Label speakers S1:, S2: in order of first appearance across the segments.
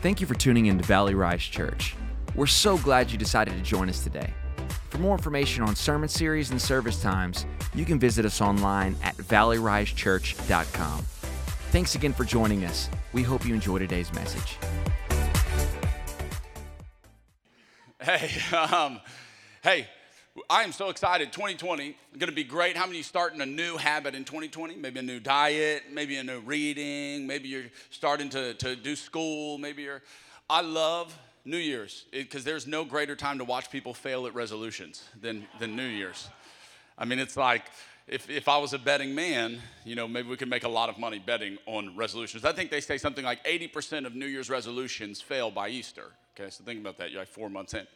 S1: Thank you for tuning in to Valley Rise Church. We're so glad you decided to join us today. For more information on sermon series and service times, you can visit us online at valleyrisechurch.com. Thanks again for joining us. We hope you enjoy today's message.
S2: Hey, um, hey, I am so excited. 2020 going to be great. How many starting a new habit in 2020? Maybe a new diet, maybe a new reading, maybe you're starting to, to do school, maybe you're. I love New Year's eh, because there's no greater time to watch people fail at resolutions than, than New Year's. I mean, it's like if, if I was a betting man, you know, maybe we could make a lot of money betting on resolutions. I think they say something like 80% of New Year's resolutions fail by Easter. Okay, so think about that. You're like four months in.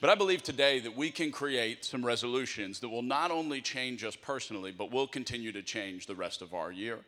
S2: But I believe today that we can create some resolutions that will not only change us personally, but will continue to change the rest of our year.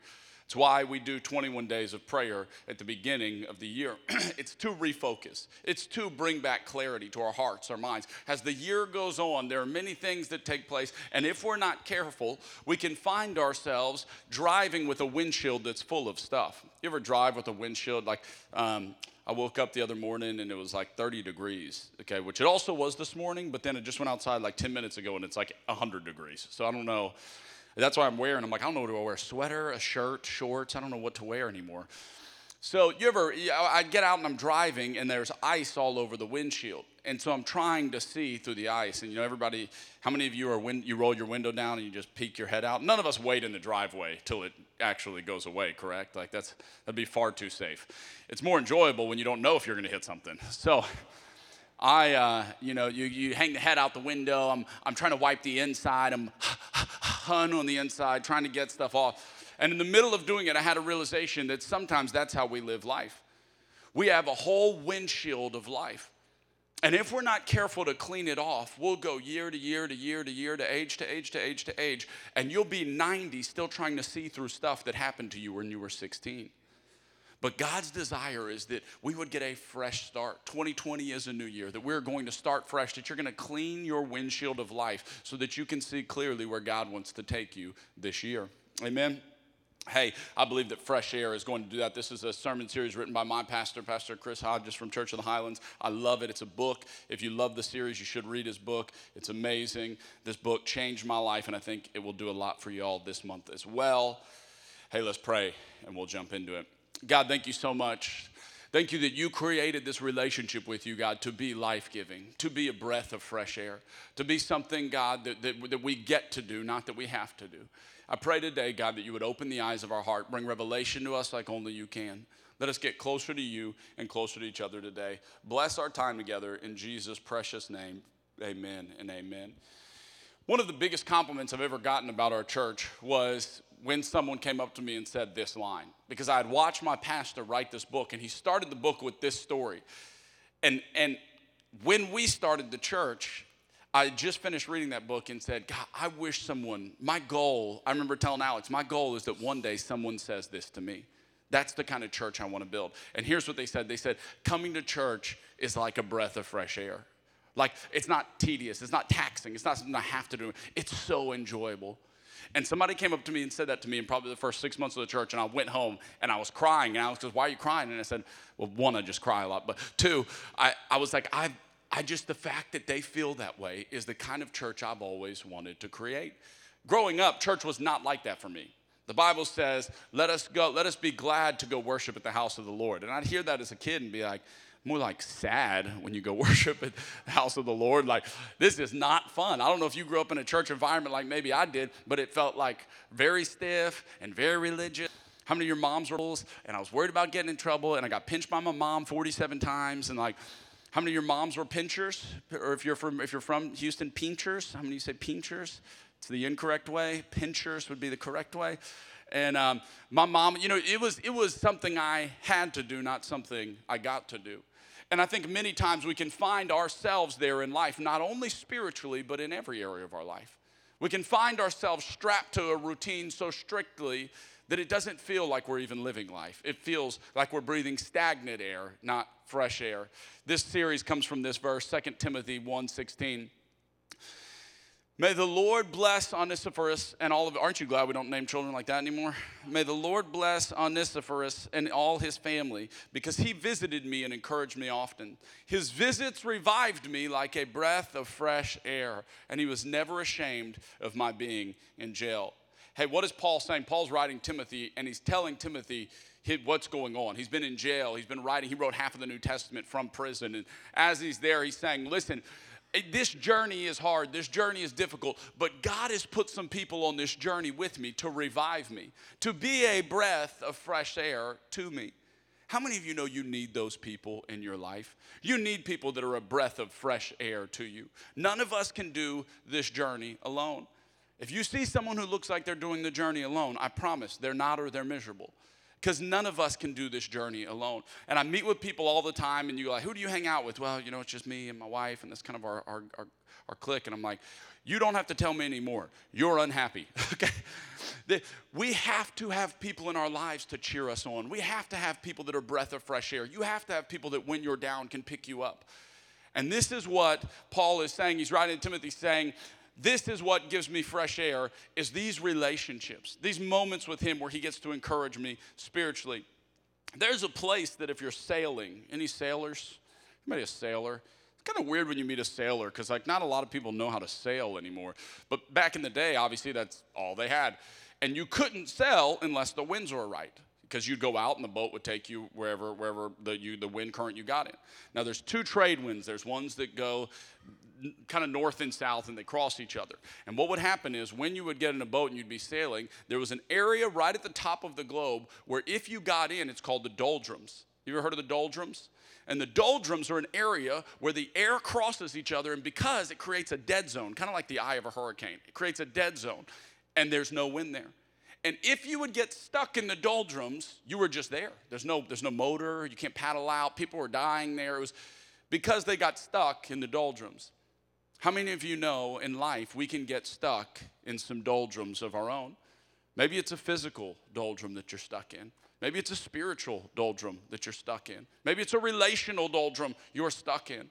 S2: It's why we do 21 days of prayer at the beginning of the year. it's to refocus, it's to bring back clarity to our hearts, our minds. As the year goes on, there are many things that take place, and if we're not careful, we can find ourselves driving with a windshield that's full of stuff. You ever drive with a windshield? Like, um, I woke up the other morning and it was like 30 degrees, okay, which it also was this morning, but then it just went outside like 10 minutes ago and it's like 100 degrees. So I don't know. That's why I'm wearing. I'm like, I don't know what to wear. A sweater, a shirt, shorts. I don't know what to wear anymore. So you ever, I get out and I'm driving and there's ice all over the windshield. And so I'm trying to see through the ice. And you know, everybody, how many of you are, when you roll your window down and you just peek your head out? None of us wait in the driveway till it actually goes away, correct? Like that's, that'd be far too safe. It's more enjoyable when you don't know if you're gonna hit something. So I, uh, you know, you, you hang the head out the window. I'm, I'm trying to wipe the inside. I'm hun on the inside, trying to get stuff off. And in the middle of doing it, I had a realization that sometimes that's how we live life. We have a whole windshield of life. And if we're not careful to clean it off, we'll go year to year to year to year to age to age to age to age, and you'll be 90 still trying to see through stuff that happened to you when you were 16. But God's desire is that we would get a fresh start. 2020 is a new year, that we're going to start fresh, that you're going to clean your windshield of life so that you can see clearly where God wants to take you this year. Amen. Hey, I believe that Fresh Air is going to do that. This is a sermon series written by my pastor, Pastor Chris Hodges from Church of the Highlands. I love it. It's a book. If you love the series, you should read his book. It's amazing. This book changed my life, and I think it will do a lot for you all this month as well. Hey, let's pray, and we'll jump into it. God, thank you so much. Thank you that you created this relationship with you, God, to be life giving, to be a breath of fresh air, to be something, God, that, that, that we get to do, not that we have to do. I pray today, God, that you would open the eyes of our heart, bring revelation to us like only you can. Let us get closer to you and closer to each other today. Bless our time together in Jesus' precious name. Amen and amen. One of the biggest compliments I've ever gotten about our church was when someone came up to me and said this line, because I had watched my pastor write this book, and he started the book with this story. And, and when we started the church, I just finished reading that book and said, God, I wish someone, my goal, I remember telling Alex, my goal is that one day someone says this to me. That's the kind of church I want to build. And here's what they said they said, coming to church is like a breath of fresh air. Like, it's not tedious, it's not taxing, it's not something I have to do. It's so enjoyable. And somebody came up to me and said that to me in probably the first six months of the church, and I went home and I was crying. And I was, Why are you crying? And I said, Well, one, I just cry a lot, but two, I, I was like, I I just, the fact that they feel that way is the kind of church I've always wanted to create. Growing up, church was not like that for me. The Bible says, let us go, let us be glad to go worship at the house of the Lord. And I'd hear that as a kid and be like, more like sad when you go worship at the house of the Lord. Like, this is not fun. I don't know if you grew up in a church environment like maybe I did, but it felt like very stiff and very religious. How many of your moms were rules? And I was worried about getting in trouble, and I got pinched by my mom 47 times, and like, how many of your moms were pinchers? Or if you're from if you're from Houston, pinchers? How many you say pinchers? It's the incorrect way. Pinchers would be the correct way. And um, my mom, you know, it was it was something I had to do, not something I got to do. And I think many times we can find ourselves there in life, not only spiritually, but in every area of our life. We can find ourselves strapped to a routine so strictly that it doesn't feel like we're even living life. It feels like we're breathing stagnant air, not fresh air. This series comes from this verse, 2 Timothy 1:16. May the Lord bless Onesiphorus and all of Aren't you glad we don't name children like that anymore? May the Lord bless Onesiphorus and all his family because he visited me and encouraged me often. His visits revived me like a breath of fresh air, and he was never ashamed of my being in jail. Hey, what is Paul saying? Paul's writing Timothy, and he's telling Timothy, what's going on. He's been in jail. He's been writing. He wrote half of the New Testament from prison. And as he's there, he's saying, Listen, this journey is hard, this journey is difficult, but God has put some people on this journey with me to revive me, to be a breath of fresh air to me. How many of you know you need those people in your life? You need people that are a breath of fresh air to you. None of us can do this journey alone. If you see someone who looks like they're doing the journey alone, I promise they're not or they're miserable because none of us can do this journey alone. And I meet with people all the time, and you're like, who do you hang out with? Well, you know, it's just me and my wife, and that's kind of our, our, our, our clique. And I'm like, you don't have to tell me anymore. You're unhappy. okay? We have to have people in our lives to cheer us on. We have to have people that are breath of fresh air. You have to have people that when you're down can pick you up. And this is what Paul is saying. He's writing to Timothy saying, this is what gives me fresh air is these relationships these moments with him where he gets to encourage me spiritually. There's a place that if you're sailing any sailors? Anybody a sailor? It's kind of weird when you meet a sailor because like not a lot of people know how to sail anymore. But back in the day obviously that's all they had. And you couldn't sail unless the winds were right because you'd go out and the boat would take you wherever wherever the you the wind current you got in. Now there's two trade winds. There's ones that go kind of north and south and they cross each other. And what would happen is when you would get in a boat and you'd be sailing, there was an area right at the top of the globe where if you got in, it's called the doldrums. You ever heard of the doldrums? And the doldrums are an area where the air crosses each other, and because it creates a dead zone, kind of like the eye of a hurricane, it creates a dead zone, and there's no wind there. And if you would get stuck in the doldrums, you were just there. There's no, there's no motor, you can't paddle out, people were dying there. It was because they got stuck in the doldrums. How many of you know in life we can get stuck in some doldrums of our own? Maybe it's a physical doldrum that you're stuck in. Maybe it's a spiritual doldrum that you're stuck in. Maybe it's a relational doldrum you're stuck in.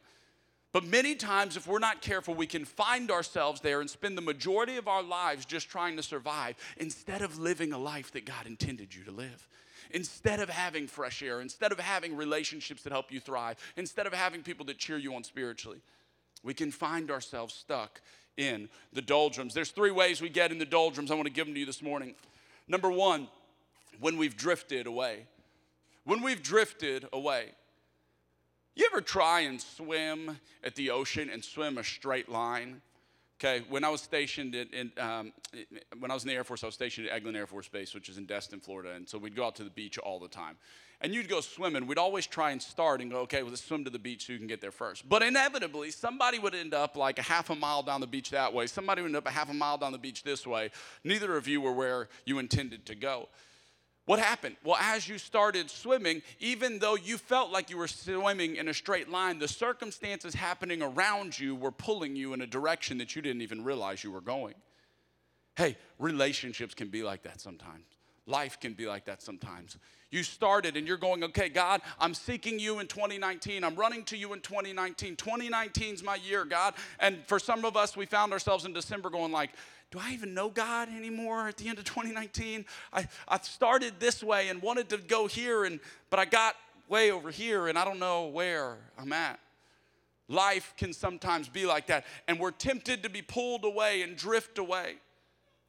S2: But many times, if we're not careful, we can find ourselves there and spend the majority of our lives just trying to survive instead of living a life that God intended you to live. Instead of having fresh air, instead of having relationships that help you thrive, instead of having people that cheer you on spiritually we can find ourselves stuck in the doldrums. There's three ways we get in the doldrums. I want to give them to you this morning. Number one, when we've drifted away. When we've drifted away. You ever try and swim at the ocean and swim a straight line? Okay, when I was stationed in, in um, when I was in the Air Force, I was stationed at Eglin Air Force Base, which is in Destin, Florida, and so we'd go out to the beach all the time and you'd go swimming, we'd always try and start and go, okay, well, let's swim to the beach so you can get there first. But inevitably, somebody would end up like a half a mile down the beach that way, somebody would end up a half a mile down the beach this way. Neither of you were where you intended to go. What happened? Well, as you started swimming, even though you felt like you were swimming in a straight line, the circumstances happening around you were pulling you in a direction that you didn't even realize you were going. Hey, relationships can be like that sometimes. Life can be like that sometimes. You started and you're going, okay, God, I'm seeking you in 2019. I'm running to you in 2019. 2019 is my year, God. And for some of us, we found ourselves in December going like, do I even know God anymore at the end of 2019? I, I started this way and wanted to go here, and but I got way over here and I don't know where I'm at. Life can sometimes be like that, and we're tempted to be pulled away and drift away.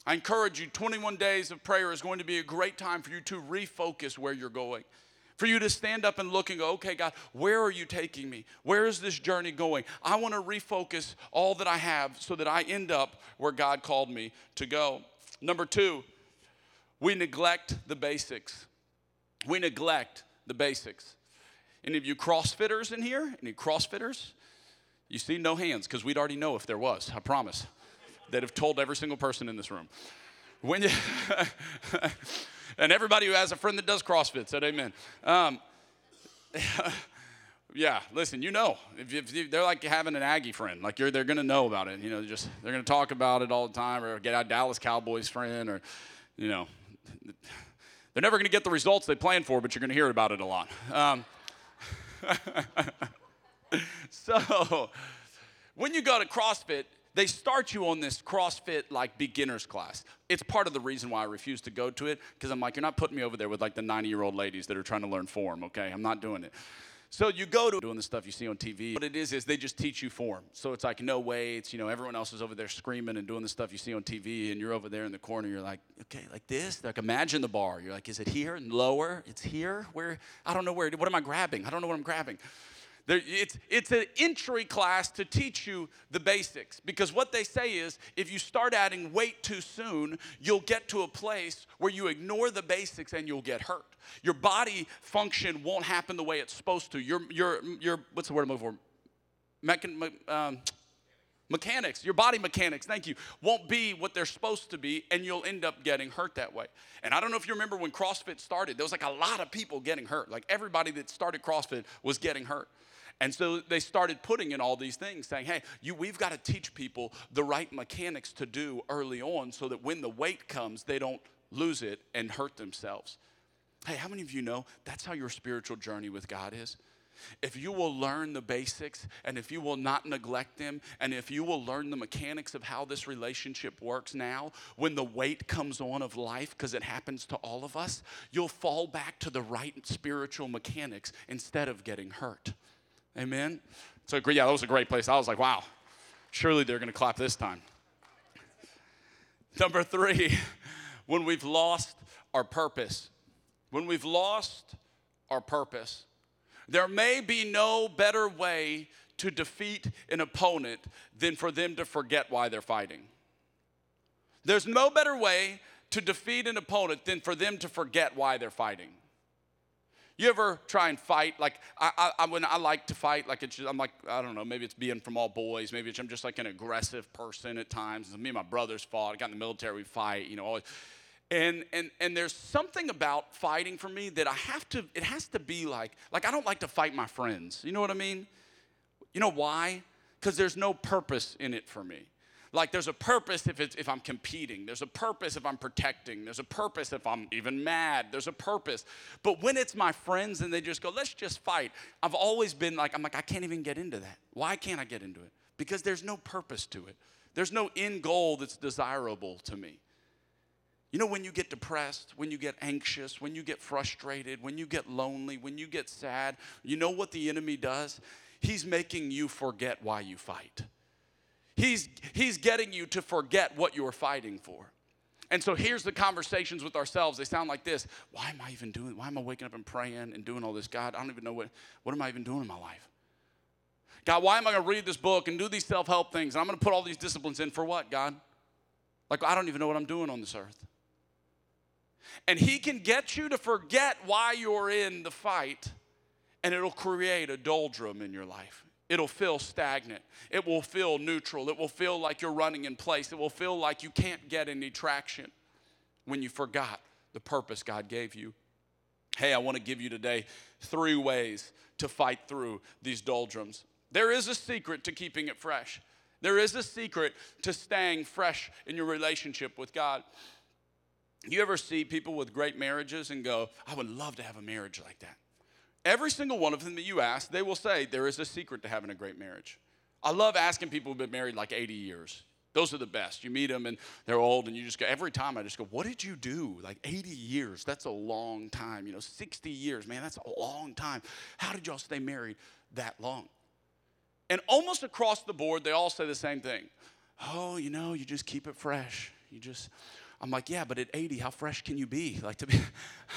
S2: I encourage you, 21 days of prayer is going to be a great time for you to refocus where you're going. For you to stand up and look and go, okay, God, where are you taking me? Where is this journey going? I want to refocus all that I have so that I end up where God called me to go. Number two, we neglect the basics. We neglect the basics. Any of you CrossFitters in here? Any CrossFitters? You see no hands because we'd already know if there was, I promise that have told every single person in this room. When you and everybody who has a friend that does CrossFit said amen. Um, yeah, listen, you know, if, if, they're like having an Aggie friend, like you're, they're going to know about it. You know, just they're going to talk about it all the time, or get a Dallas Cowboys friend, or you know, they're never going to get the results they plan for, but you're going to hear about it a lot. Um, so, when you go to CrossFit, they start you on this CrossFit like beginners class. It's part of the reason why I refuse to go to it because I'm like, you're not putting me over there with like the 90 year old ladies that are trying to learn form, okay? I'm not doing it. So you go to doing the stuff you see on TV. What it is is they just teach you form. So it's like no weights, you know, everyone else is over there screaming and doing the stuff you see on TV, and you're over there in the corner. You're like, okay, like this. Like imagine the bar. You're like, is it here and lower? It's here. Where? I don't know where. What am I grabbing? I don't know what I'm grabbing. There, it's, it's an entry class to teach you the basics because what they say is if you start adding weight too soon, you'll get to a place where you ignore the basics and you'll get hurt. Your body function won't happen the way it's supposed to. Your, your, your what's the word I'm looking for? Mechan, um, mechanics, your body mechanics, thank you, won't be what they're supposed to be, and you'll end up getting hurt that way. And I don't know if you remember when CrossFit started, there was like a lot of people getting hurt. Like everybody that started CrossFit was getting hurt. And so they started putting in all these things, saying, hey, you, we've got to teach people the right mechanics to do early on so that when the weight comes, they don't lose it and hurt themselves. Hey, how many of you know that's how your spiritual journey with God is? If you will learn the basics and if you will not neglect them and if you will learn the mechanics of how this relationship works now, when the weight comes on of life, because it happens to all of us, you'll fall back to the right spiritual mechanics instead of getting hurt. Amen? So, yeah, that was a great place. I was like, wow, surely they're going to clap this time. Number three, when we've lost our purpose. When we've lost our purpose, there may be no better way to defeat an opponent than for them to forget why they're fighting. There's no better way to defeat an opponent than for them to forget why they're fighting. You ever try and fight? Like I, I, when I like to fight, like it's just, I'm like I don't know. Maybe it's being from all boys. Maybe I'm just like an aggressive person at times. Me and my brothers fought. I got in the military. We fight. You know, always. And and and there's something about fighting for me that I have to. It has to be like like I don't like to fight my friends. You know what I mean? You know why? Because there's no purpose in it for me. Like there's a purpose if, it's, if I'm competing. There's a purpose if I'm protecting. There's a purpose if I'm even mad. There's a purpose. But when it's my friends and they just go, let's just fight, I've always been like, I'm like, I can't even get into that. Why can't I get into it? Because there's no purpose to it. There's no end goal that's desirable to me. You know, when you get depressed, when you get anxious, when you get frustrated, when you get lonely, when you get sad, you know what the enemy does? He's making you forget why you fight. He's, he's getting you to forget what you're fighting for. And so here's the conversations with ourselves. They sound like this Why am I even doing, why am I waking up and praying and doing all this? God, I don't even know what, what am I even doing in my life? God, why am I going to read this book and do these self help things? And I'm going to put all these disciplines in for what, God? Like, I don't even know what I'm doing on this earth. And He can get you to forget why you're in the fight, and it'll create a doldrum in your life. It'll feel stagnant. It will feel neutral. It will feel like you're running in place. It will feel like you can't get any traction when you forgot the purpose God gave you. Hey, I want to give you today three ways to fight through these doldrums. There is a secret to keeping it fresh. There is a secret to staying fresh in your relationship with God. You ever see people with great marriages and go, I would love to have a marriage like that? Every single one of them that you ask, they will say there is a secret to having a great marriage. I love asking people who've been married like 80 years. Those are the best. You meet them and they're old, and you just go, every time I just go, What did you do? Like 80 years, that's a long time. You know, 60 years, man, that's a long time. How did y'all stay married that long? And almost across the board, they all say the same thing. Oh, you know, you just keep it fresh. You just, I'm like, yeah, but at 80, how fresh can you be? Like to be,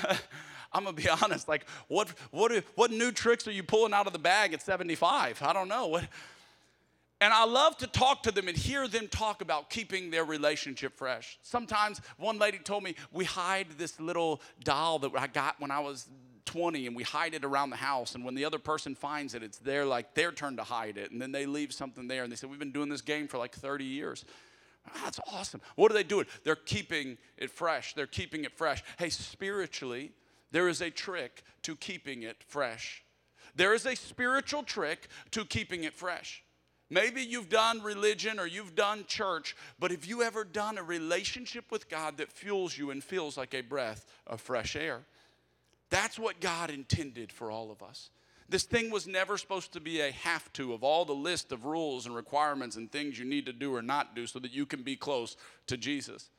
S2: I'm gonna be honest. Like, what what what new tricks are you pulling out of the bag at 75? I don't know. What and I love to talk to them and hear them talk about keeping their relationship fresh. Sometimes one lady told me we hide this little doll that I got when I was 20 and we hide it around the house and when the other person finds it it's their like their turn to hide it and then they leave something there and they said we've been doing this game for like 30 years that's awesome what are they doing they're keeping it fresh they're keeping it fresh hey spiritually there is a trick to keeping it fresh. There is a spiritual trick to keeping it fresh. Maybe you've done religion or you've done church, but have you ever done a relationship with God that fuels you and feels like a breath of fresh air? That's what God intended for all of us. This thing was never supposed to be a have to of all the list of rules and requirements and things you need to do or not do so that you can be close to Jesus.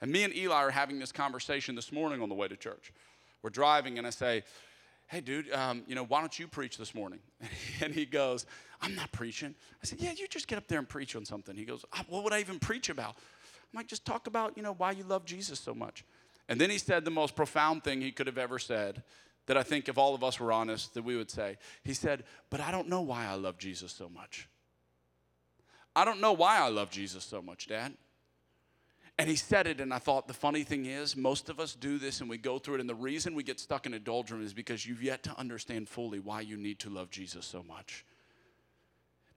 S2: And me and Eli are having this conversation this morning on the way to church. We're driving, and I say, Hey, dude, um, you know, why don't you preach this morning? And he goes, I'm not preaching. I said, Yeah, you just get up there and preach on something. He goes, What would I even preach about? I'm like, Just talk about, you know, why you love Jesus so much. And then he said the most profound thing he could have ever said that I think if all of us were honest, that we would say. He said, But I don't know why I love Jesus so much. I don't know why I love Jesus so much, Dad. And he said it, and I thought the funny thing is, most of us do this and we go through it, and the reason we get stuck in a doldrum is because you've yet to understand fully why you need to love Jesus so much.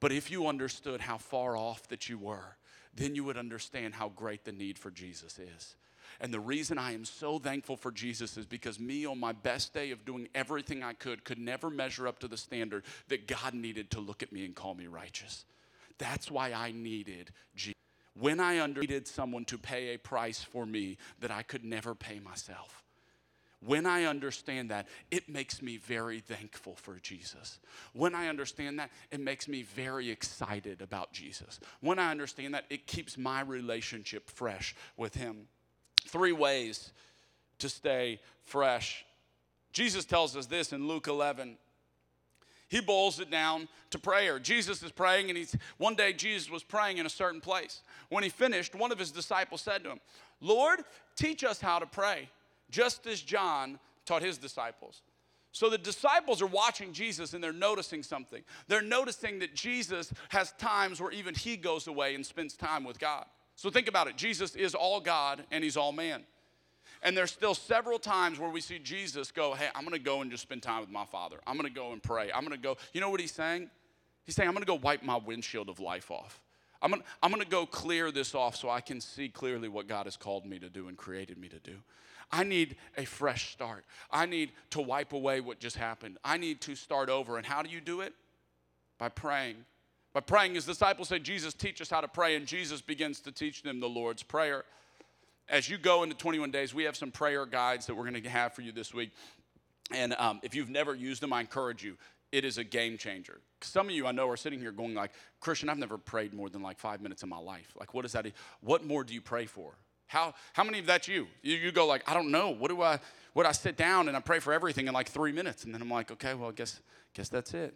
S2: But if you understood how far off that you were, then you would understand how great the need for Jesus is. And the reason I am so thankful for Jesus is because me, on my best day of doing everything I could, could never measure up to the standard that God needed to look at me and call me righteous. That's why I needed Jesus. When I needed someone to pay a price for me that I could never pay myself. When I understand that, it makes me very thankful for Jesus. When I understand that, it makes me very excited about Jesus. When I understand that, it keeps my relationship fresh with Him. Three ways to stay fresh. Jesus tells us this in Luke 11. He boils it down to prayer. Jesus is praying, and he's one day Jesus was praying in a certain place. When he finished, one of his disciples said to him, Lord, teach us how to pray, just as John taught his disciples. So the disciples are watching Jesus and they're noticing something. They're noticing that Jesus has times where even he goes away and spends time with God. So think about it Jesus is all God and he's all man. And there's still several times where we see Jesus go, Hey, I'm gonna go and just spend time with my Father. I'm gonna go and pray. I'm gonna go. You know what he's saying? He's saying, I'm gonna go wipe my windshield of life off. I'm gonna, I'm gonna go clear this off so I can see clearly what God has called me to do and created me to do. I need a fresh start. I need to wipe away what just happened. I need to start over. And how do you do it? By praying by praying, his disciples say, Jesus, teach us how to pray, and Jesus begins to teach them the Lord's Prayer. As you go into 21 days, we have some prayer guides that we're going to have for you this week. And um, if you've never used them, I encourage you. It is a game changer. Some of you I know are sitting here going like, Christian, I've never prayed more than like five minutes in my life. Like, what is that? What more do you pray for? How, how many of that's you? you? You go like, I don't know. What do I, what I sit down and I pray for everything in like three minutes. And then I'm like, okay, well, I guess, guess that's it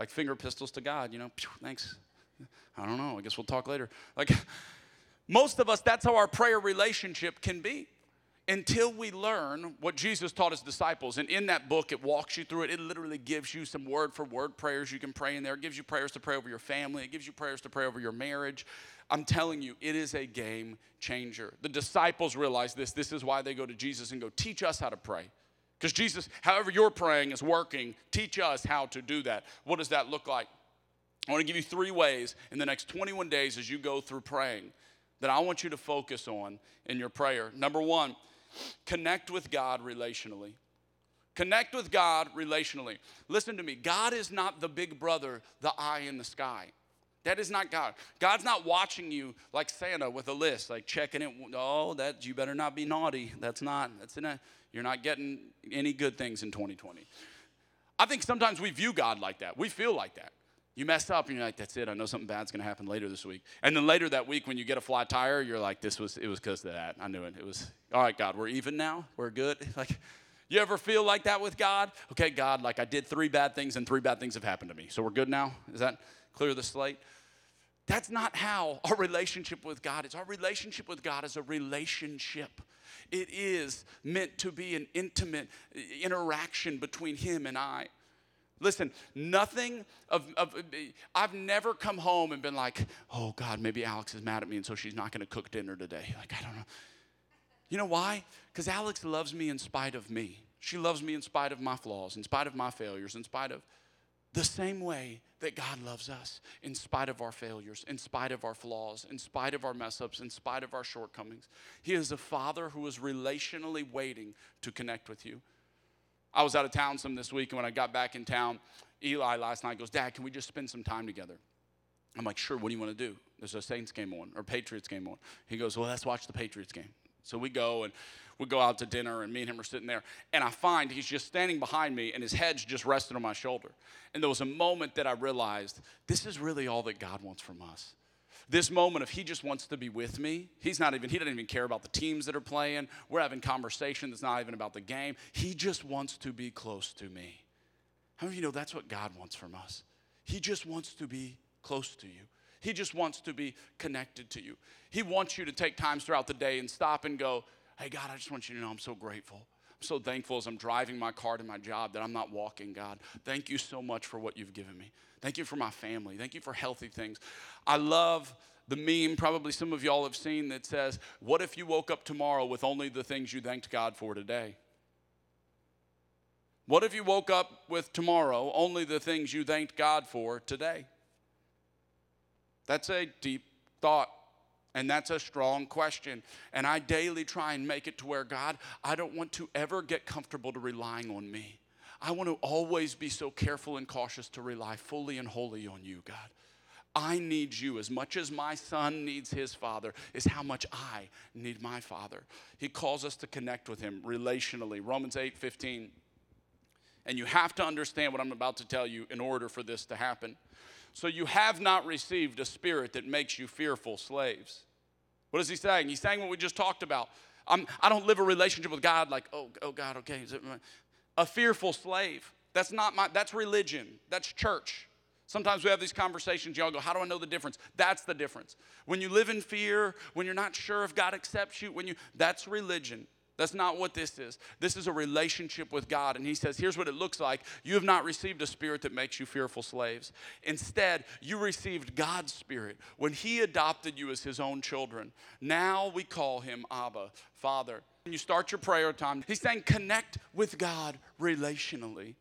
S2: like finger pistols to God, you know, thanks. I don't know. I guess we'll talk later. Like most of us, that's how our prayer relationship can be until we learn what Jesus taught his disciples. And in that book, it walks you through it. It literally gives you some word for word prayers you can pray in there. It gives you prayers to pray over your family, it gives you prayers to pray over your marriage. I'm telling you, it is a game changer. The disciples realize this. This is why they go to Jesus and go, Teach us how to pray. Because Jesus, however you're praying is working, teach us how to do that. What does that look like? I want to give you three ways in the next 21 days as you go through praying that I want you to focus on in your prayer. Number one, connect with God relationally. Connect with God relationally. Listen to me. God is not the big brother, the eye in the sky. That is not God. God's not watching you like Santa with a list, like checking it. Oh, that you better not be naughty. That's not. That's in a you're not getting any good things in 2020. I think sometimes we view God like that. We feel like that. You mess up and you're like, that's it. I know something bad's gonna happen later this week. And then later that week, when you get a flat tire, you're like, this was, it was because of that. I knew it. It was, all right, God, we're even now. We're good. Like, you ever feel like that with God? Okay, God, like I did three bad things and three bad things have happened to me. So we're good now? Is that clear the slate? That's not how our relationship with God is. Our relationship with God is a relationship. It is meant to be an intimate interaction between Him and I. Listen, nothing of, of, I've never come home and been like, oh God, maybe Alex is mad at me and so she's not gonna cook dinner today. Like, I don't know. You know why? Because Alex loves me in spite of me. She loves me in spite of my flaws, in spite of my failures, in spite of the same way that God loves us in spite of our failures, in spite of our flaws, in spite of our mess ups, in spite of our shortcomings. He is a father who is relationally waiting to connect with you. I was out of town some this week, and when I got back in town, Eli last night goes, Dad, can we just spend some time together? I'm like, sure, what do you want to do? There's a Saints game on, or Patriots game on. He goes, well, let's watch the Patriots game. So we go, and we go out to dinner and me and him are sitting there and I find he's just standing behind me and his head's just resting on my shoulder. And there was a moment that I realized this is really all that God wants from us. This moment of he just wants to be with me. He's not even, he doesn't even care about the teams that are playing. We're having conversation that's not even about the game. He just wants to be close to me. How many of you know that's what God wants from us? He just wants to be close to you. He just wants to be connected to you. He wants you to take times throughout the day and stop and go, Hey, God, I just want you to know I'm so grateful. I'm so thankful as I'm driving my car to my job that I'm not walking, God. Thank you so much for what you've given me. Thank you for my family. Thank you for healthy things. I love the meme, probably some of y'all have seen, that says, What if you woke up tomorrow with only the things you thanked God for today? What if you woke up with tomorrow only the things you thanked God for today? That's a deep thought. And that's a strong question. And I daily try and make it to where, God, I don't want to ever get comfortable to relying on me. I want to always be so careful and cautious to rely fully and wholly on you, God. I need you as much as my son needs his father, is how much I need my father. He calls us to connect with him relationally. Romans 8 15. And you have to understand what I'm about to tell you in order for this to happen. So you have not received a spirit that makes you fearful slaves. What is he saying? He's saying what we just talked about. I'm, I do not live a relationship with God like, oh, oh God, okay. A fearful slave. That's not my, that's religion. That's church. Sometimes we have these conversations, y'all go, How do I know the difference? That's the difference. When you live in fear, when you're not sure if God accepts you, when you, that's religion. That's not what this is. This is a relationship with God. And he says, here's what it looks like. You have not received a spirit that makes you fearful slaves. Instead, you received God's spirit when he adopted you as his own children. Now we call him Abba, Father. When you start your prayer time, he's saying connect with God relationally.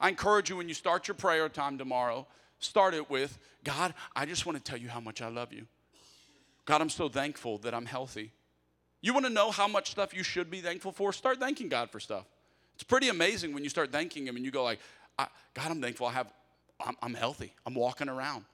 S2: I encourage you when you start your prayer time tomorrow, start it with God, I just want to tell you how much I love you. God, I'm so thankful that I'm healthy. You want to know how much stuff you should be thankful for? Start thanking God for stuff. It's pretty amazing when you start thanking Him and you go like, God, I'm thankful I have, I'm, I'm healthy. I'm walking around.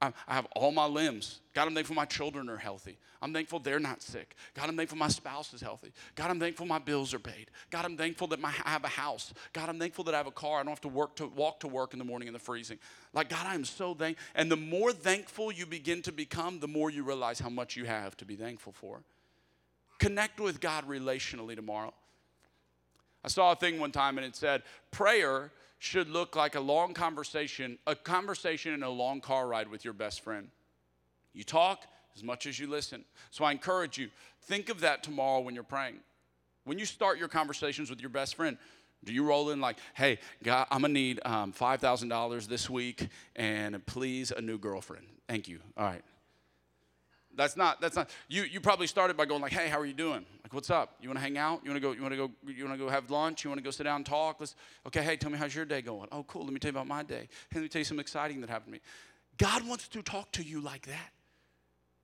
S2: I, I have all my limbs. God, I'm thankful my children are healthy. I'm thankful they're not sick. God, I'm thankful my spouse is healthy. God, I'm thankful my bills are paid. God, I'm thankful that my, I have a house. God, I'm thankful that I have a car. I don't have to work to walk to work in the morning in the freezing. Like God, I am so thankful. And the more thankful you begin to become, the more you realize how much you have to be thankful for. Connect with God relationally tomorrow. I saw a thing one time and it said, prayer should look like a long conversation, a conversation in a long car ride with your best friend. You talk as much as you listen. So I encourage you, think of that tomorrow when you're praying. When you start your conversations with your best friend, do you roll in like, hey, God, I'm gonna need um, $5,000 this week and please a new girlfriend? Thank you. All right. That's not, that's not, you, you probably started by going like, hey, how are you doing? Like, what's up? You wanna hang out? You wanna go, you wanna go, you wanna go have lunch? You wanna go sit down and talk? Let's, okay, hey, tell me how's your day going? Oh, cool, let me tell you about my day. Let me tell you something exciting that happened to me. God wants to talk to you like that.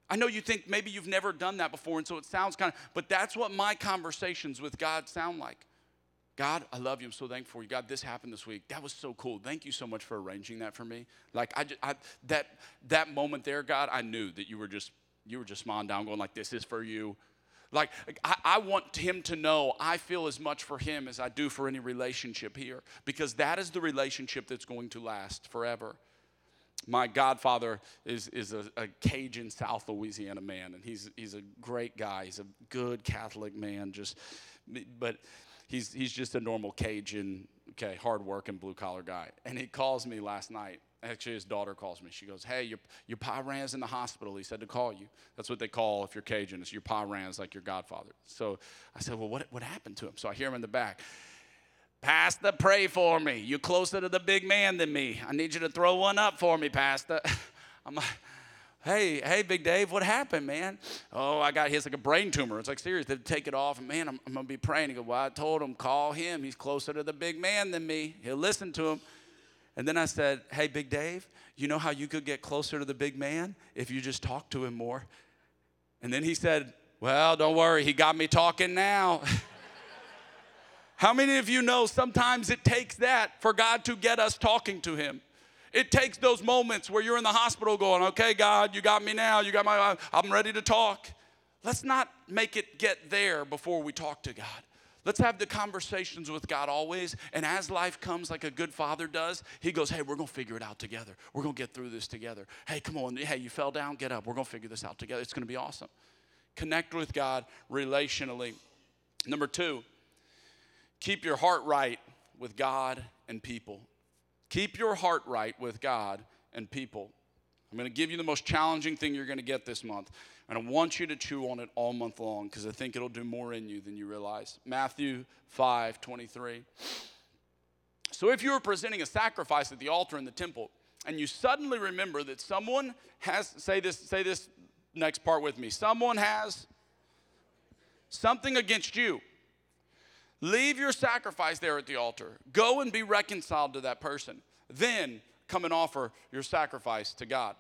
S2: I know you think maybe you've never done that before, and so it sounds kind of, but that's what my conversations with God sound like. God, I love you. I'm so thankful for you. God, this happened this week. That was so cool. Thank you so much for arranging that for me. Like I, just, I that that moment there, God, I knew that you were just you were just smiling down, going like, "This is for you." Like I, I, want him to know I feel as much for him as I do for any relationship here, because that is the relationship that's going to last forever. My godfather is, is a, a Cajun South Louisiana man, and he's he's a great guy. He's a good Catholic man, just but he's he's just a normal Cajun, okay, hard working blue collar guy. And he calls me last night Actually, his daughter calls me. She goes, Hey, your, your parrain's in the hospital. He said to call you. That's what they call, if you're Cajun, it's your parrain's like your godfather. So I said, Well, what, what happened to him? So I hear him in the back. Pastor, pray for me. You're closer to the big man than me. I need you to throw one up for me, Pastor. I'm like, Hey, hey, Big Dave, what happened, man? Oh, I got his like a brain tumor. It's like serious. They take it off, and man, I'm, I'm gonna be praying. He goes, Well, I told him, call him. He's closer to the big man than me. He'll listen to him. And then I said, Hey, Big Dave, you know how you could get closer to the big man if you just talk to him more? And then he said, Well, don't worry, he got me talking now. how many of you know sometimes it takes that for God to get us talking to him? It takes those moments where you're in the hospital going, Okay, God, you got me now. You got my, I'm ready to talk. let's not make it get there before we talk to God. Let's have the conversations with God always. And as life comes, like a good father does, he goes, Hey, we're going to figure it out together. We're going to get through this together. Hey, come on. Hey, you fell down, get up. We're going to figure this out together. It's going to be awesome. Connect with God relationally. Number two, keep your heart right with God and people. Keep your heart right with God and people. I'm going to give you the most challenging thing you're going to get this month. And I want you to chew on it all month long because I think it'll do more in you than you realize. Matthew 5 23. So if you were presenting a sacrifice at the altar in the temple, and you suddenly remember that someone has, say this, say this next part with me. Someone has something against you. Leave your sacrifice there at the altar. Go and be reconciled to that person. Then come and offer your sacrifice to God.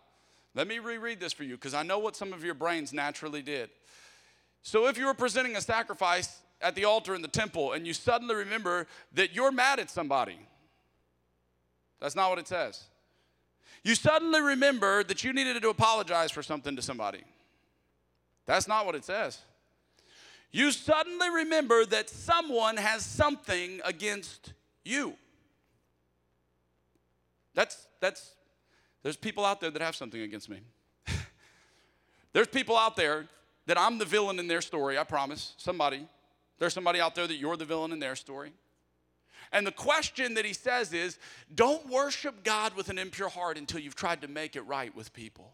S2: Let me reread this for you because I know what some of your brains naturally did. So, if you were presenting a sacrifice at the altar in the temple and you suddenly remember that you're mad at somebody, that's not what it says. You suddenly remember that you needed to apologize for something to somebody. That's not what it says. You suddenly remember that someone has something against you. That's, that's, there's people out there that have something against me. there's people out there that I'm the villain in their story, I promise. Somebody. There's somebody out there that you're the villain in their story. And the question that he says is don't worship God with an impure heart until you've tried to make it right with people.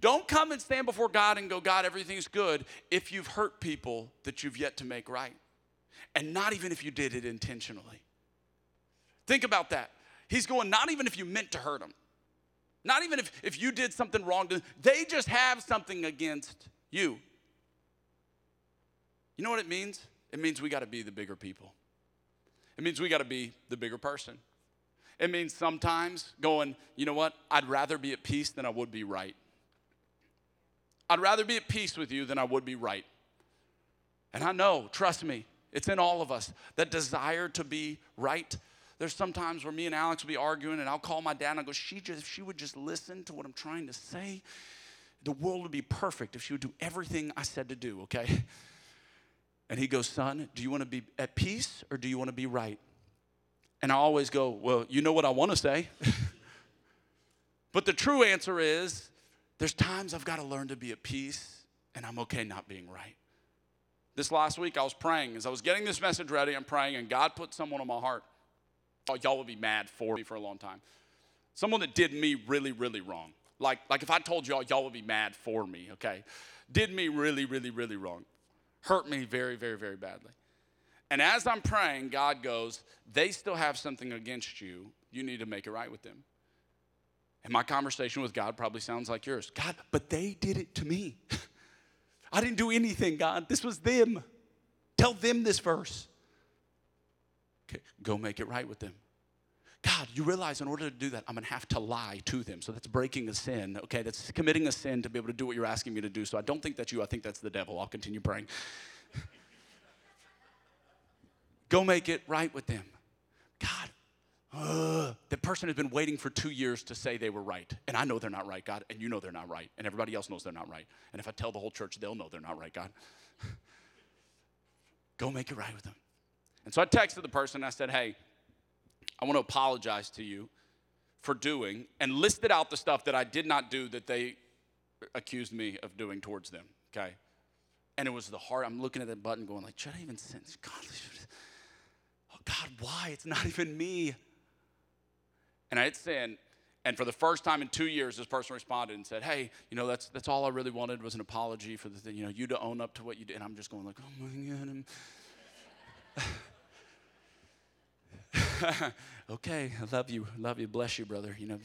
S2: Don't come and stand before God and go, God, everything's good if you've hurt people that you've yet to make right. And not even if you did it intentionally. Think about that. He's going, not even if you meant to hurt them, not even if, if you did something wrong to they just have something against you. You know what it means? It means we got to be the bigger people. It means we got to be the bigger person. It means sometimes going, you know what? I'd rather be at peace than I would be right. I'd rather be at peace with you than I would be right. And I know, trust me, it's in all of us that desire to be right there's sometimes where me and Alex will be arguing, and I'll call my dad and I go, she just, if she would just listen to what I'm trying to say, the world would be perfect if she would do everything I said to do, okay? And he goes, Son, do you want to be at peace or do you want to be right? And I always go, Well, you know what I want to say. but the true answer is there's times I've got to learn to be at peace and I'm okay not being right. This last week I was praying. As I was getting this message ready, I'm praying, and God put someone on my heart oh, y'all would be mad for me for a long time. Someone that did me really, really wrong. Like, like if I told y'all, y'all would be mad for me, okay? Did me really, really, really wrong. Hurt me very, very, very badly. And as I'm praying, God goes, they still have something against you. You need to make it right with them. And my conversation with God probably sounds like yours. God, but they did it to me. I didn't do anything, God. This was them. Tell them this verse. Okay, go make it right with them. God, you realize in order to do that, I'm gonna have to lie to them. So that's breaking a sin, okay? That's committing a sin to be able to do what you're asking me to do. So I don't think that's you, I think that's the devil. I'll continue praying. Go make it right with them. God, uh, the person has been waiting for two years to say they were right. And I know they're not right, God, and you know they're not right. And everybody else knows they're not right. And if I tell the whole church, they'll know they're not right, God. Go make it right with them. And so I texted the person, I said, hey, I want to apologize to you for doing, and listed out the stuff that I did not do that they accused me of doing towards them, okay? And it was the heart, I'm looking at that button going like, should I even send? God, oh God, why? It's not even me. And I hit send, and for the first time in two years, this person responded and said, "Hey, you know that's that's all I really wanted was an apology for the thing. You know, you to own up to what you did." And I'm just going like, "Oh my God." okay, I love you, love you, bless you, brother. You know,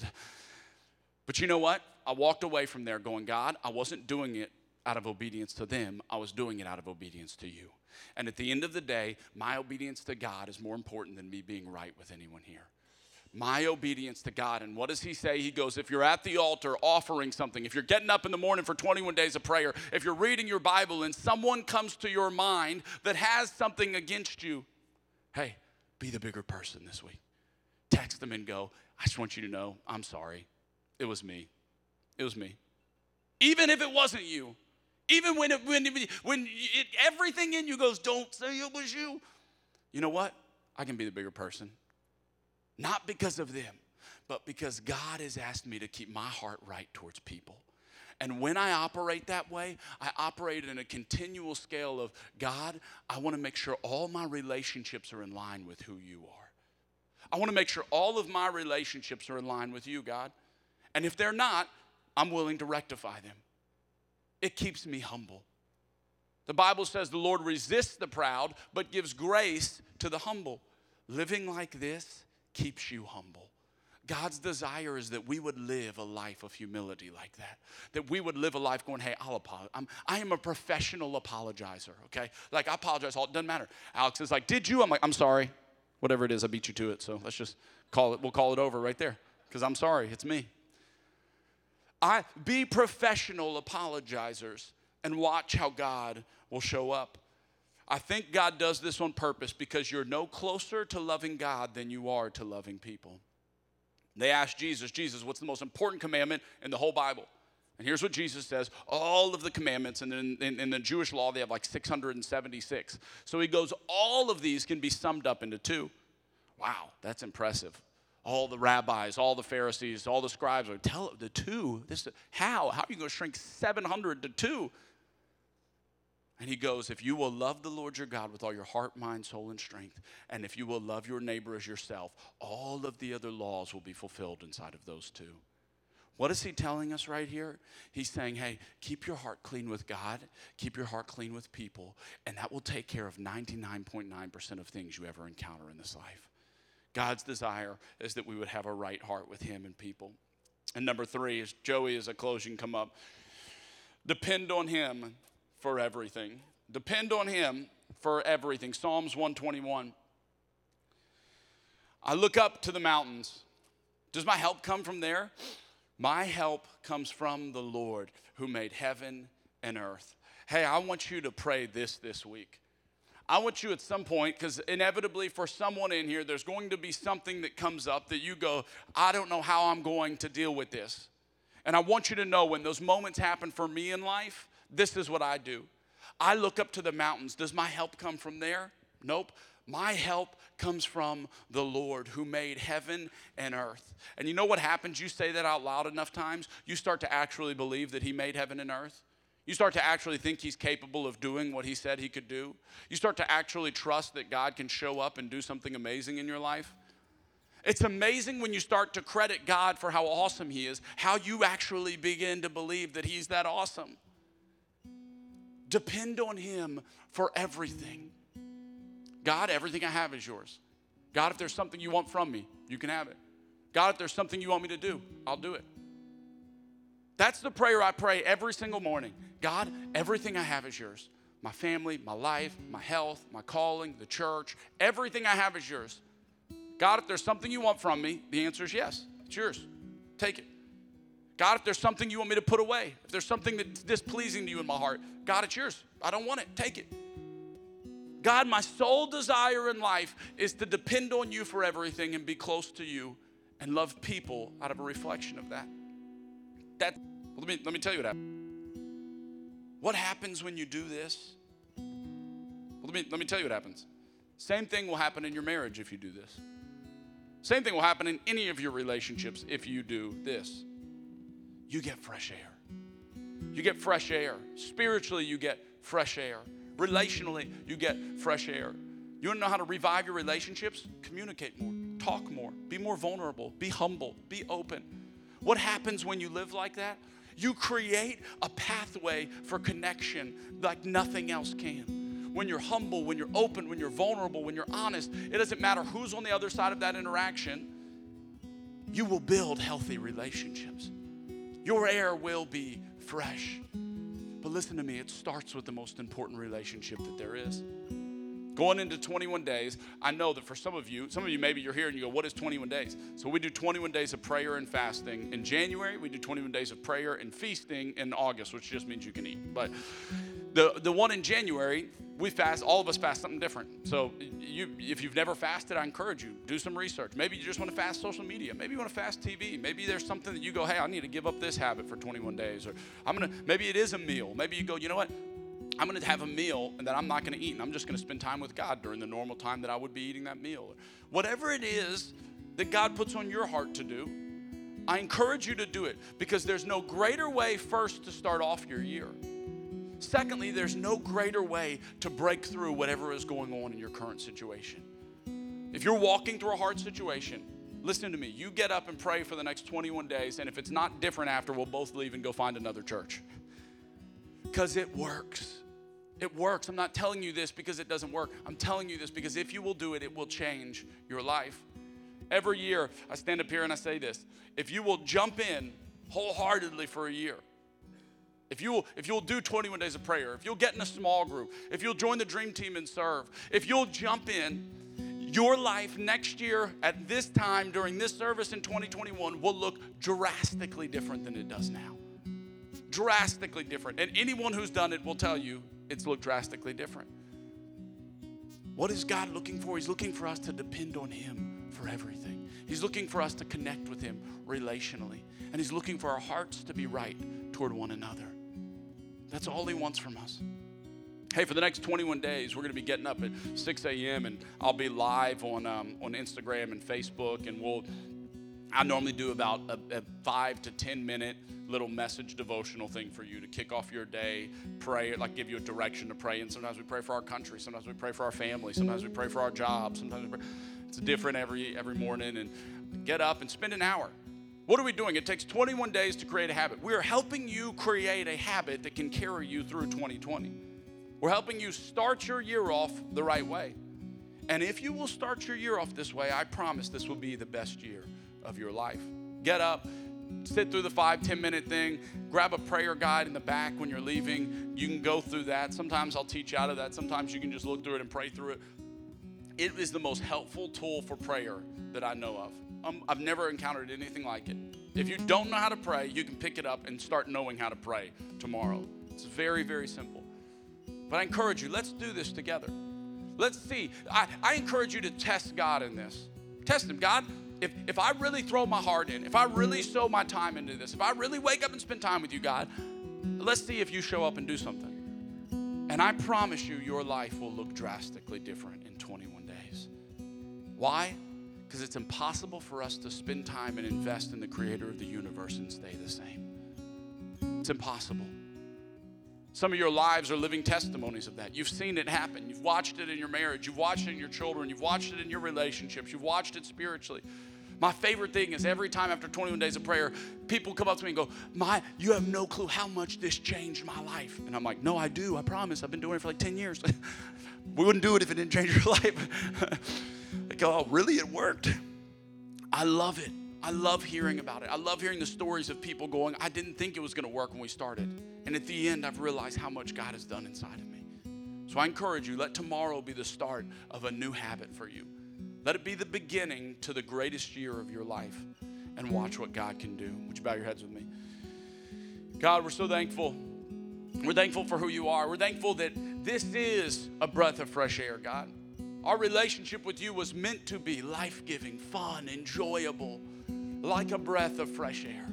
S2: but you know what? I walked away from there going, God, I wasn't doing it out of obedience to them. I was doing it out of obedience to you. And at the end of the day, my obedience to God is more important than me being right with anyone here. My obedience to God. And what does he say? He goes, if you're at the altar offering something, if you're getting up in the morning for 21 days of prayer, if you're reading your Bible and someone comes to your mind that has something against you, hey, be the bigger person this week. Text them and go, I just want you to know, I'm sorry. It was me. It was me. Even if it wasn't you, Even when, it, when, when it, everything in you goes, don't say it was you. You know what? I can be the bigger person. Not because of them, but because God has asked me to keep my heart right towards people. And when I operate that way, I operate in a continual scale of God, I want to make sure all my relationships are in line with who you are. I want to make sure all of my relationships are in line with you, God. And if they're not, I'm willing to rectify them. It keeps me humble. The Bible says the Lord resists the proud, but gives grace to the humble. Living like this keeps you humble. God's desire is that we would live a life of humility like that. That we would live a life going, hey, I'll apologize. I'm, I am a professional apologizer, okay? Like, I apologize all, it doesn't matter. Alex is like, did you? I'm like, I'm sorry. Whatever it is, I beat you to it. So let's just call it, we'll call it over right there. Because I'm sorry, it's me. I be professional apologizers and watch how God will show up. I think God does this on purpose because you're no closer to loving God than you are to loving people. They asked Jesus, Jesus, what's the most important commandment in the whole Bible? And here's what Jesus says all of the commandments, and in, in, in, the Jewish law, they have like 676. So he goes, all of these can be summed up into two. Wow, that's impressive all the rabbis, all the Pharisees, all the scribes are tell the two. This how? How are you going to shrink 700 to two? And he goes, If you will love the Lord your God with all your heart, mind, soul, and strength, and if you will love your neighbor as yourself, all of the other laws will be fulfilled inside of those two. What is he telling us right here? He's saying, hey, keep your heart clean with God, keep your heart clean with people, and that will take care of 99.9% of things you ever encounter in this life. God's desire is that we would have a right heart with Him and people. And number three is Joey, as a closing, come up. Depend on Him for everything. Depend on Him for everything. Psalms 121. I look up to the mountains. Does my help come from there? My help comes from the Lord who made heaven and earth. Hey, I want you to pray this this week. I want you at some point, because inevitably for someone in here, there's going to be something that comes up that you go, I don't know how I'm going to deal with this. And I want you to know when those moments happen for me in life, this is what I do. I look up to the mountains. Does my help come from there? Nope. My help comes from the Lord who made heaven and earth. And you know what happens? You say that out loud enough times, you start to actually believe that He made heaven and earth. You start to actually think he's capable of doing what he said he could do. You start to actually trust that God can show up and do something amazing in your life. It's amazing when you start to credit God for how awesome he is, how you actually begin to believe that he's that awesome. Depend on him for everything. God, everything I have is yours. God, if there's something you want from me, you can have it. God, if there's something you want me to do, I'll do it. That's the prayer I pray every single morning. God, everything I have is yours. My family, my life, my health, my calling, the church, everything I have is yours. God, if there's something you want from me, the answer is yes. It's yours. Take it. God, if there's something you want me to put away, if there's something that's displeasing to you in my heart, God, it's yours. I don't want it. Take it. God, my sole desire in life is to depend on you for everything and be close to you and love people out of a reflection of that. That let me let me tell you what happens. What happens when you do this? Let me let me tell you what happens. Same thing will happen in your marriage if you do this. Same thing will happen in any of your relationships if you do this. You get fresh air. You get fresh air. Spiritually, you get fresh air. Relationally, you get fresh air. You want to know how to revive your relationships? Communicate more, talk more, be more vulnerable, be humble, be open. What happens when you live like that? You create a pathway for connection like nothing else can. When you're humble, when you're open, when you're vulnerable, when you're honest, it doesn't matter who's on the other side of that interaction, you will build healthy relationships. Your air will be fresh. But listen to me, it starts with the most important relationship that there is. Going into 21 days, I know that for some of you, some of you maybe you're here and you go, What is 21 days? So we do 21 days of prayer and fasting. In January, we do 21 days of prayer and feasting in August, which just means you can eat. But the, the one in January, we fast all of us fast something different. So you if you've never fasted i encourage you do some research. Maybe you just want to fast social media. Maybe you want to fast tv maybe there's something that you go hey i need to give up this habit for 21 days or i'm gonna maybe it is a meal. Maybe you go you know what? I'm gonna have a meal and that i'm not gonna eat and i'm just gonna spend time with god during the normal time that i would be eating that meal. Whatever it is that god puts on your heart to do i encourage you to do it because there's no greater way first to start off your year Secondly, there's no greater way to break through whatever is going on in your current situation. If you're walking through a hard situation, listen to me. You get up and pray for the next 21 days, and if it's not different after, we'll both leave and go find another church. Because it works. It works. I'm not telling you this because it doesn't work. I'm telling you this because if you will do it, it will change your life. Every year, I stand up here and I say this if you will jump in wholeheartedly for a year, if you'll, if you'll do 21 days of prayer, if you'll get in a small group, if you'll join the dream team and serve, if you'll jump in, your life next year at this time during this service in 2021 will look drastically different than it does now. Drastically different. And anyone who's done it will tell you it's looked drastically different. What is God looking for? He's looking for us to depend on Him for everything. He's looking for us to connect with Him relationally. And He's looking for our hearts to be right toward one another. That's all He wants from us. Hey, for the next 21 days, we're going to be getting up at 6 a.m. and I'll be live on um, on Instagram and Facebook, and we'll. I normally do about a, a five to 10 minute little message devotional thing for you to kick off your day, pray, like give you a direction to pray. And sometimes we pray for our country, sometimes we pray for our family, sometimes we pray for our job, sometimes. It's different every every morning. And get up and spend an hour what are we doing? It takes 21 days to create a habit. We are helping you create a habit that can carry you through 2020. We're helping you start your year off the right way. And if you will start your year off this way, I promise this will be the best year of your life. Get up, sit through the five, 10 minute thing, grab a prayer guide in the back when you're leaving. You can go through that. Sometimes I'll teach out of that. Sometimes you can just look through it and pray through it. It is the most helpful tool for prayer that I know of. Um, I've never encountered anything like it. If you don't know how to pray, you can pick it up and start knowing how to pray tomorrow. It's very, very simple. But I encourage you, let's do this together. Let's see. I, I encourage you to test God in this. Test Him. God, if, if I really throw my heart in, if I really sow my time into this, if I really wake up and spend time with you, God, let's see if you show up and do something. And I promise you, your life will look drastically different in 21 days. Why? Because it's impossible for us to spend time and invest in the creator of the universe and stay the same. It's impossible. Some of your lives are living testimonies of that. You've seen it happen. You've watched it in your marriage. You've watched it in your children. You've watched it in your relationships. You've watched it spiritually. My favorite thing is every time after 21 days of prayer, people come up to me and go, My, you have no clue how much this changed my life. And I'm like, No, I do. I promise. I've been doing it for like 10 years. we wouldn't do it if it didn't change your life. Go, Oh, really? It worked. I love it. I love hearing about it. I love hearing the stories of people going, I didn't think it was going to work when we started. And at the end, I've realized how much God has done inside of me. So I encourage you, let tomorrow be the start of a new habit for you. Let it be the beginning to the greatest year of your life and watch what God can do. Would you bow your heads with me? God, we're so thankful. We're thankful for who you are. We're thankful that this is a breath of fresh air, God. Our relationship with you was meant to be life giving, fun, enjoyable, like a breath of fresh air.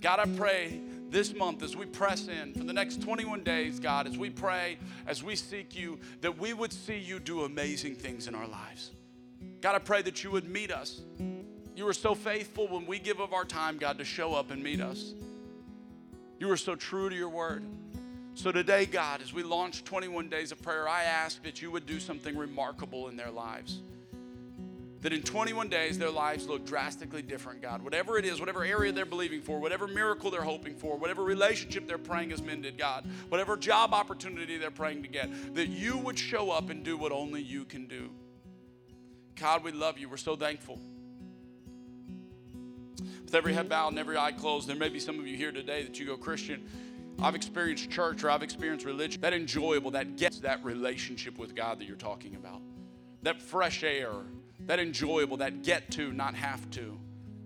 S2: God, I pray this month as we press in for the next 21 days, God, as we pray, as we seek you, that we would see you do amazing things in our lives. God, I pray that you would meet us. You are so faithful when we give of our time, God, to show up and meet us. You are so true to your word. So today, God, as we launch 21 days of prayer, I ask that you would do something remarkable in their lives that in 21 days their lives look drastically different, God. Whatever it is, whatever area they're believing for, whatever miracle they're hoping for, whatever relationship they're praying is mended, God, whatever job opportunity they're praying to get, that you would show up and do what only you can do. God, we love you. We're so thankful. With every head bowed and every eye closed, there may be some of you here today that you go, Christian, I've experienced church or I've experienced religion. That enjoyable, that gets that relationship with God that you're talking about. That fresh air, that enjoyable, that get to, not have to.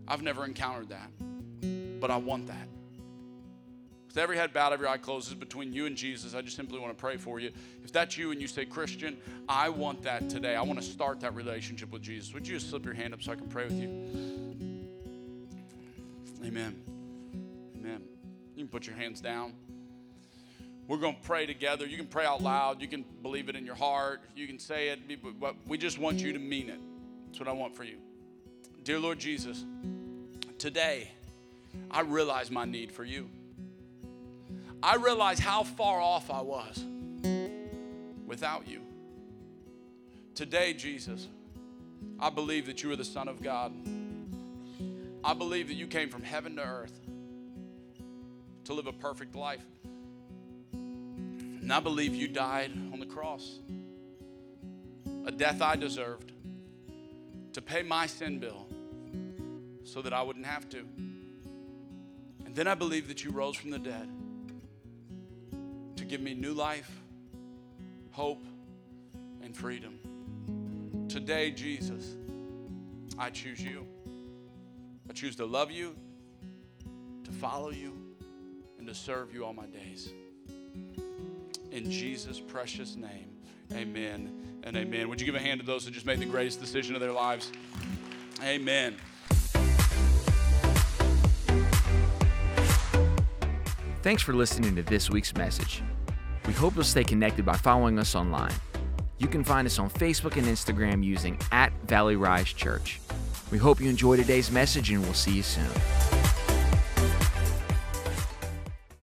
S2: I've never encountered that, but I want that. With every head bowed, every eye closed, is between you and Jesus. I just simply want to pray for you. If that's you and you say, Christian, I want that today. I want to start that relationship with Jesus. Would you just slip your hand up so I can pray with you? Amen. Amen. You can put your hands down. We're going to pray together. You can pray out loud. You can believe it in your heart. You can say it, but we just want you to mean it. That's what I want for you. Dear Lord Jesus, today I realize my need for you. I realize how far off I was without you. Today, Jesus, I believe that you are the Son of God. I believe that you came from heaven to earth to live a perfect life. And I believe you died on the cross, a death I deserved, to pay my sin bill so that I wouldn't have to. And then I believe that you rose from the dead to give me new life, hope, and freedom. Today, Jesus, I choose you. I choose to love you, to follow you, and to serve you all my days. In Jesus' precious name, amen and amen. Would you give a hand to those that just made the greatest decision of their lives? Amen.
S1: Thanks for listening to this week's message. We hope you'll stay connected by following us online. You can find us on Facebook and Instagram using at Valley Rise Church. We hope you enjoy today's message and we'll see you soon.